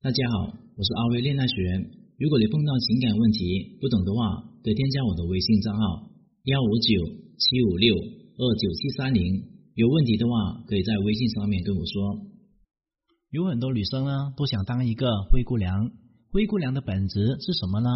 大家好，我是阿威恋爱学员。如果你碰到情感问题不懂的话，可以添加我的微信账号幺五九七五六二九七三零。有问题的话，可以在微信上面跟我说。有很多女生呢，都想当一个灰姑娘。灰姑娘的本质是什么呢？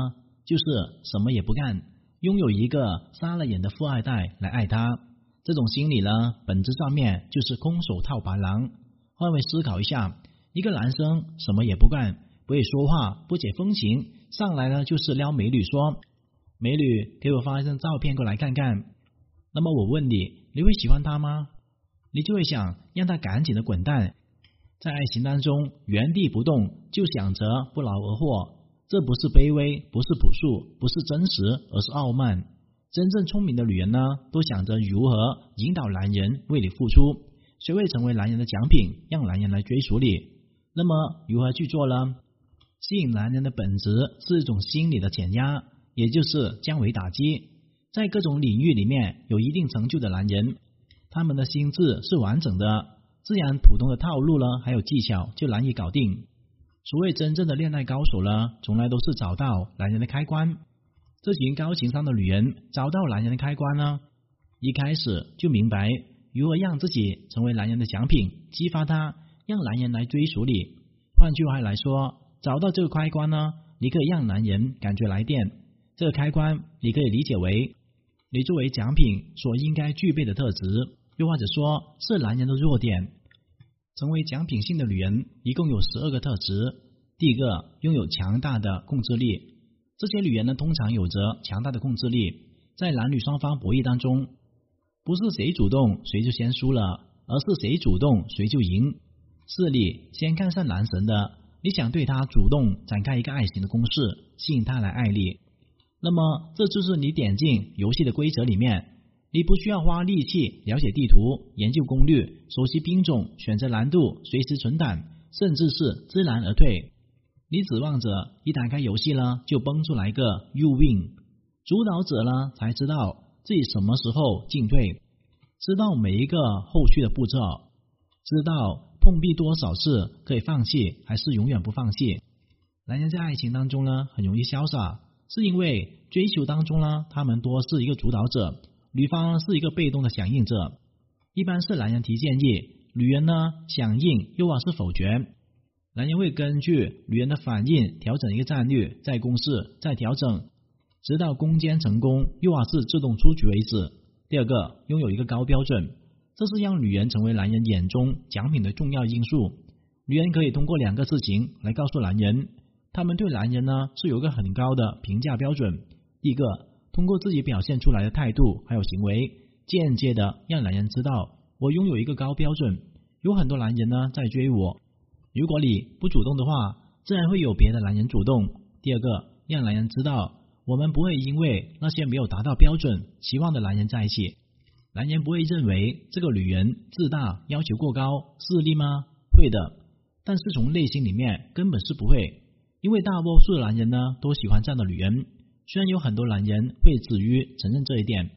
就是什么也不干，拥有一个瞎了眼的富二代来爱她。这种心理呢，本质上面就是空手套白狼。换位思考一下。一个男生什么也不干，不会说话，不解风情，上来呢就是撩美女，说：“美女，给我发一张照片过来看看。”那么我问你，你会喜欢他吗？你就会想让他赶紧的滚蛋，在爱情当中原地不动，就想着不劳而获。这不是卑微，不是朴素，不是真实，而是傲慢。真正聪明的女人呢，都想着如何引导男人为你付出，学会成为男人的奖品，让男人来追逐你。那么如何去做呢？吸引男人的本质是一种心理的减压，也就是降维打击。在各种领域里面有一定成就的男人，他们的心智是完整的，自然普通的套路呢，还有技巧就难以搞定。所谓真正的恋爱高手呢，从来都是找到男人的开关。这群高情商的女人找到男人的开关呢，一开始就明白如何让自己成为男人的奖品，激发他。让男人来追逐你。换句话来说，找到这个开关呢，你可以让男人感觉来电。这个开关，你可以理解为你作为奖品所应该具备的特质，又或者说是男人的弱点。成为奖品性的女人，一共有十二个特质。第一个，拥有强大的控制力。这些女人呢，通常有着强大的控制力，在男女双方博弈当中，不是谁主动谁就先输了，而是谁主动谁就赢。是你先看上男神的，你想对他主动展开一个爱情的攻势，吸引他来爱你，那么这就是你点进游戏的规则里面，你不需要花力气了解地图、研究攻略、熟悉兵种、选择难度、随时存档，甚至是知难而退。你指望着一打开游戏呢，就崩出来个 you win，主导者呢才知道自己什么时候进退，知道每一个后续的步骤，知道。碰壁多少次可以放弃，还是永远不放弃？男人在爱情当中呢，很容易潇洒，是因为追求当中呢，他们多是一个主导者，女方是一个被动的响应者。一般是男人提建议，女人呢响应，又或是否决。男人会根据女人的反应调整一个战略，再攻势，再调整，直到攻坚成功，又或是自动出局为止。第二个，拥有一个高标准。这是让女人成为男人眼中奖品的重要因素。女人可以通过两个事情来告诉男人，他们对男人呢是有一个很高的评价标准。第一个，通过自己表现出来的态度还有行为，间接的让男人知道我拥有一个高标准。有很多男人呢在追我，如果你不主动的话，自然会有别的男人主动。第二个，让男人知道我们不会因为那些没有达到标准期望的男人在一起。男人不会认为这个女人自大、要求过高、势利吗？会的，但是从内心里面根本是不会，因为大多数的男人呢都喜欢这样的女人。虽然有很多男人会止于承认这一点，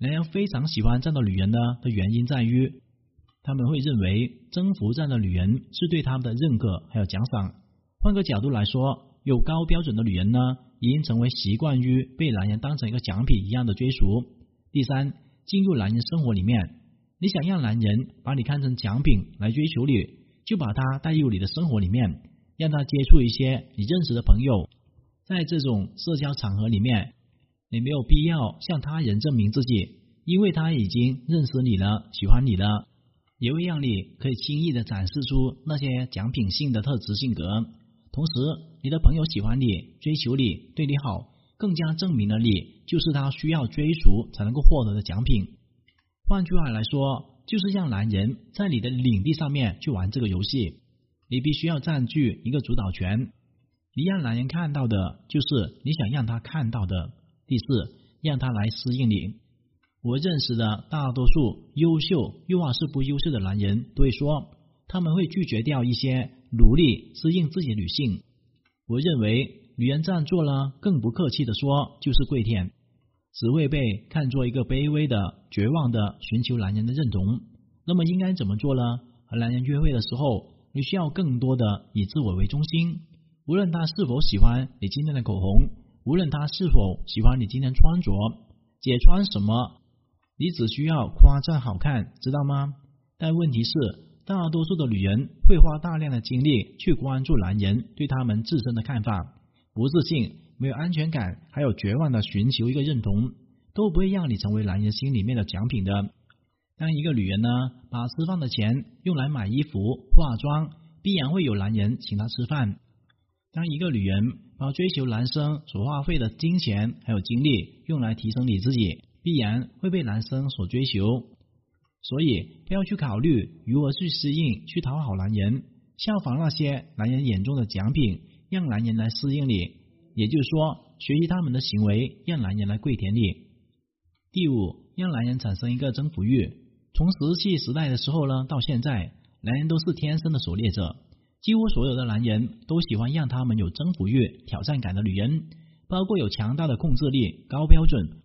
男人非常喜欢这样的女人呢的原因在于，他们会认为征服这样的女人是对他们的认可还有奖赏。换个角度来说，有高标准的女人呢，已经成为习惯于被男人当成一个奖品一样的追逐。第三。进入男人生活里面，你想让男人把你看成奖品来追求你，就把他带入你的生活里面，让他接触一些你认识的朋友。在这种社交场合里面，你没有必要向他人证明自己，因为他已经认识你了，喜欢你了，也会让你可以轻易的展示出那些奖品性的特质性格。同时，你的朋友喜欢你，追求你，对你好。更加证明了你就是他需要追逐才能够获得的奖品。换句话来说，就是让男人在你的领地上面去玩这个游戏，你必须要占据一个主导权。你让男人看到的就是你想让他看到的。第四，让他来适应你。我认识的大多数优秀又或是不优秀的男人都会说，他们会拒绝掉一些努力适应自己的女性。我认为。女人这样做呢，更不客气的说，就是跪舔，只会被看作一个卑微的、绝望的寻求男人的认同。那么应该怎么做呢？和男人约会的时候，你需要更多的以自我为中心。无论他是否喜欢你今天的口红，无论他是否喜欢你今天穿着，姐穿什么，你只需要夸赞好看，知道吗？但问题是，大多数的女人会花大量的精力去关注男人对他们自身的看法，不自信、没有安全感，还有绝望的寻求一个认同，都不会让你成为男人心里面的奖品的。当一个女人呢，把吃饭的钱用来买衣服、化妆，必然会有男人请她吃饭；当一个女人把追求男生所花费的金钱还有精力用来提升你自己，必然会被男生所追求。所以不要去考虑如何去适应、去讨好男人，效仿那些男人眼中的奖品，让男人来适应你。也就是说，学习他们的行为，让男人来跪舔你。第五，让男人产生一个征服欲。从石器时代的时候呢，到现在，男人都是天生的狩猎者。几乎所有的男人都喜欢让他们有征服欲、挑战感的女人，包括有强大的控制力、高标准，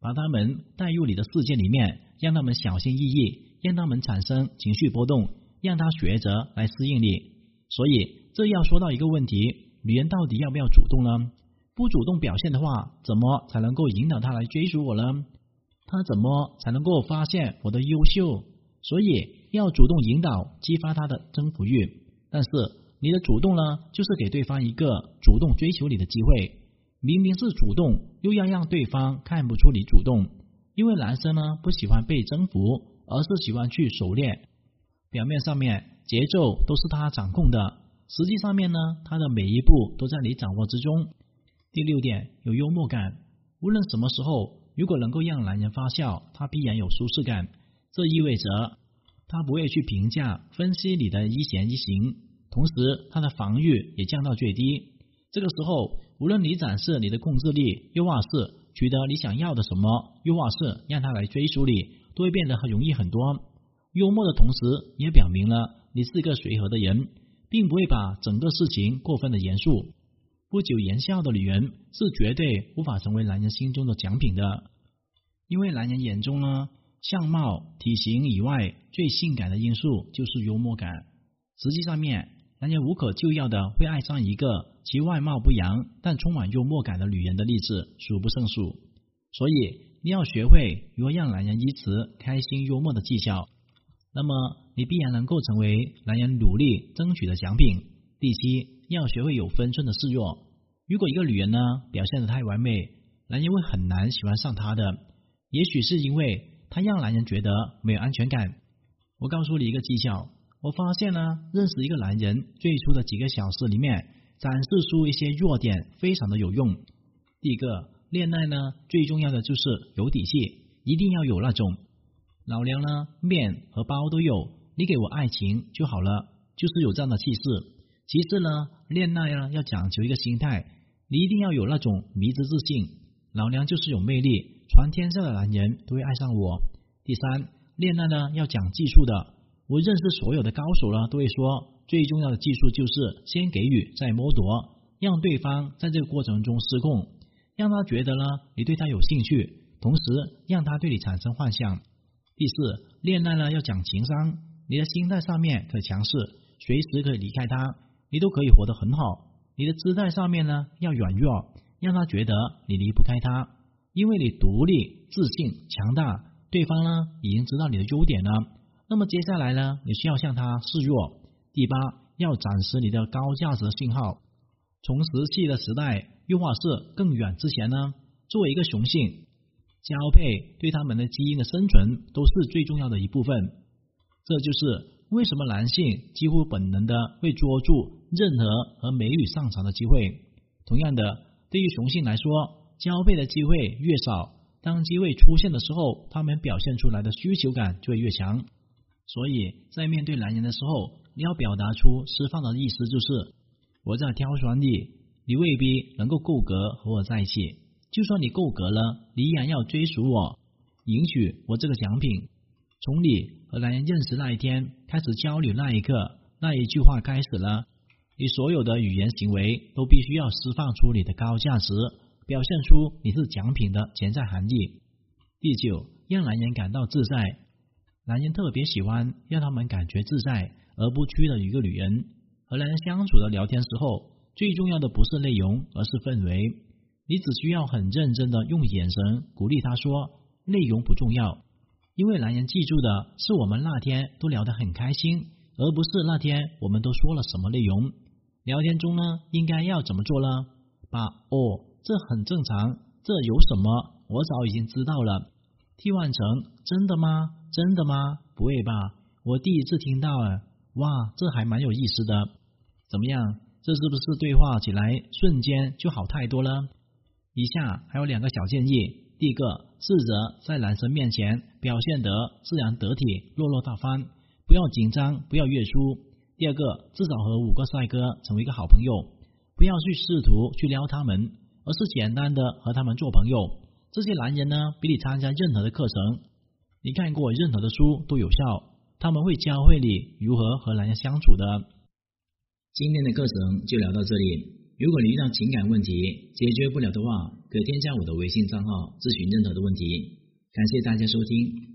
把他们带入你的世界里面，让他们小心翼翼，让他们产生情绪波动，让他学着来适应你。所以，这要说到一个问题：女人到底要不要主动呢？不主动表现的话，怎么才能够引导他来追逐我呢？他怎么才能够发现我的优秀？所以要主动引导，激发他的征服欲。但是你的主动呢，就是给对方一个主动追求你的机会。明明是主动，又要让对方看不出你主动。因为男生呢不喜欢被征服，而是喜欢去狩猎。表面上面节奏都是他掌控的，实际上面呢，他的每一步都在你掌握之中。第六点，有幽默感。无论什么时候。如果能够让男人发笑，他必然有舒适感。这意味着他不会去评价、分析你的一言一行，同时他的防御也降到最低。这个时候，无论你展示你的控制力，又或是取得你想要的什么，又或是让他来追逐你，都会变得很容易很多。幽默的同时，也表明了你是一个随和的人，并不会把整个事情过分的严肃。不苟言笑的女人是绝对无法成为男人心中的奖品的，因为男人眼中呢，相貌、体型以外最性感的因素就是幽默感。实际上面，男人无可救药的会爱上一个其外貌不扬但充满幽默感的女人的例子数不胜数。所以你要学会如何让男人因此开心幽默的技巧，那么你必然能够成为男人努力争取的奖品。第七。要学会有分寸的示弱。如果一个女人呢表现的太完美，男人会很难喜欢上她的。也许是因为她让男人觉得没有安全感。我告诉你一个技巧，我发现呢，认识一个男人最初的几个小时里面，展示出一些弱点非常的有用。第一个，恋爱呢最重要的就是有底气，一定要有那种老娘呢面和包都有，你给我爱情就好了，就是有这样的气势。其次呢，恋爱呢要讲求一个心态，你一定要有那种迷之自信，老娘就是有魅力，全天下的男人都会爱上我。第三，恋爱呢要讲技术的，我认识所有的高手呢都会说，最重要的技术就是先给予再剥夺，让对方在这个过程中失控，让他觉得呢你对他有兴趣，同时让他对你产生幻想。第四，恋爱呢要讲情商，你的心态上面可以强势，随时可以离开他。你都可以活得很好，你的姿态上面呢要软弱，让他觉得你离不开他，因为你独立、自信、强大，对方呢已经知道你的优点了。那么接下来呢，你需要向他示弱。第八，要展示你的高价值信号。从石器的时代，又或是更远之前呢，作为一个雄性，交配对他们的基因的生存都是最重要的一部分。这就是。为什么男性几乎本能的会捉住任何和美女上床的机会？同样的，对于雄性来说，交配的机会越少，当机会出现的时候，他们表现出来的需求感就会越强。所以在面对男人的时候，你要表达出释放的意思，就是我在挑选你，你未必能够够格和我在一起。就算你够格了，你依然要追逐我，赢取我这个奖品。从你和男人认识那一天开始交流那一刻，那一句话开始了，你所有的语言行为都必须要释放出你的高价值，表现出你是奖品的潜在含义。第九，让男人感到自在。男人特别喜欢让他们感觉自在，而不屈的一个女人。和男人相处的聊天时候，最重要的不是内容，而是氛围。你只需要很认真的用眼神鼓励他说，内容不重要，因为男人记住的是我们那天都聊得很开心，而不是那天我们都说了什么内容。聊天中呢，应该要怎么做呢？把哦，这很正常，这有什么？我早已经知道了。替换成真的吗？真的吗？不会吧？我第一次听到啊！哇，这还蛮有意思的。怎么样？这是不是对话起来瞬间就好太多了？以下还有两个小建议：第一个，试着在男生面前表现得自然得体、落落大方，不要紧张，不要约束。第二个，至少和五个帅哥成为一个好朋友，不要去试图去撩他们，而是简单的和他们做朋友。这些男人呢，比你参加任何的课程，你看过任何的书都有效，他们会教会你如何和男人相处的。今天的课程就聊到这里。如果你遇到情感问题解决不了的话，可添加我的微信账号咨询任何的问题。感谢大家收听。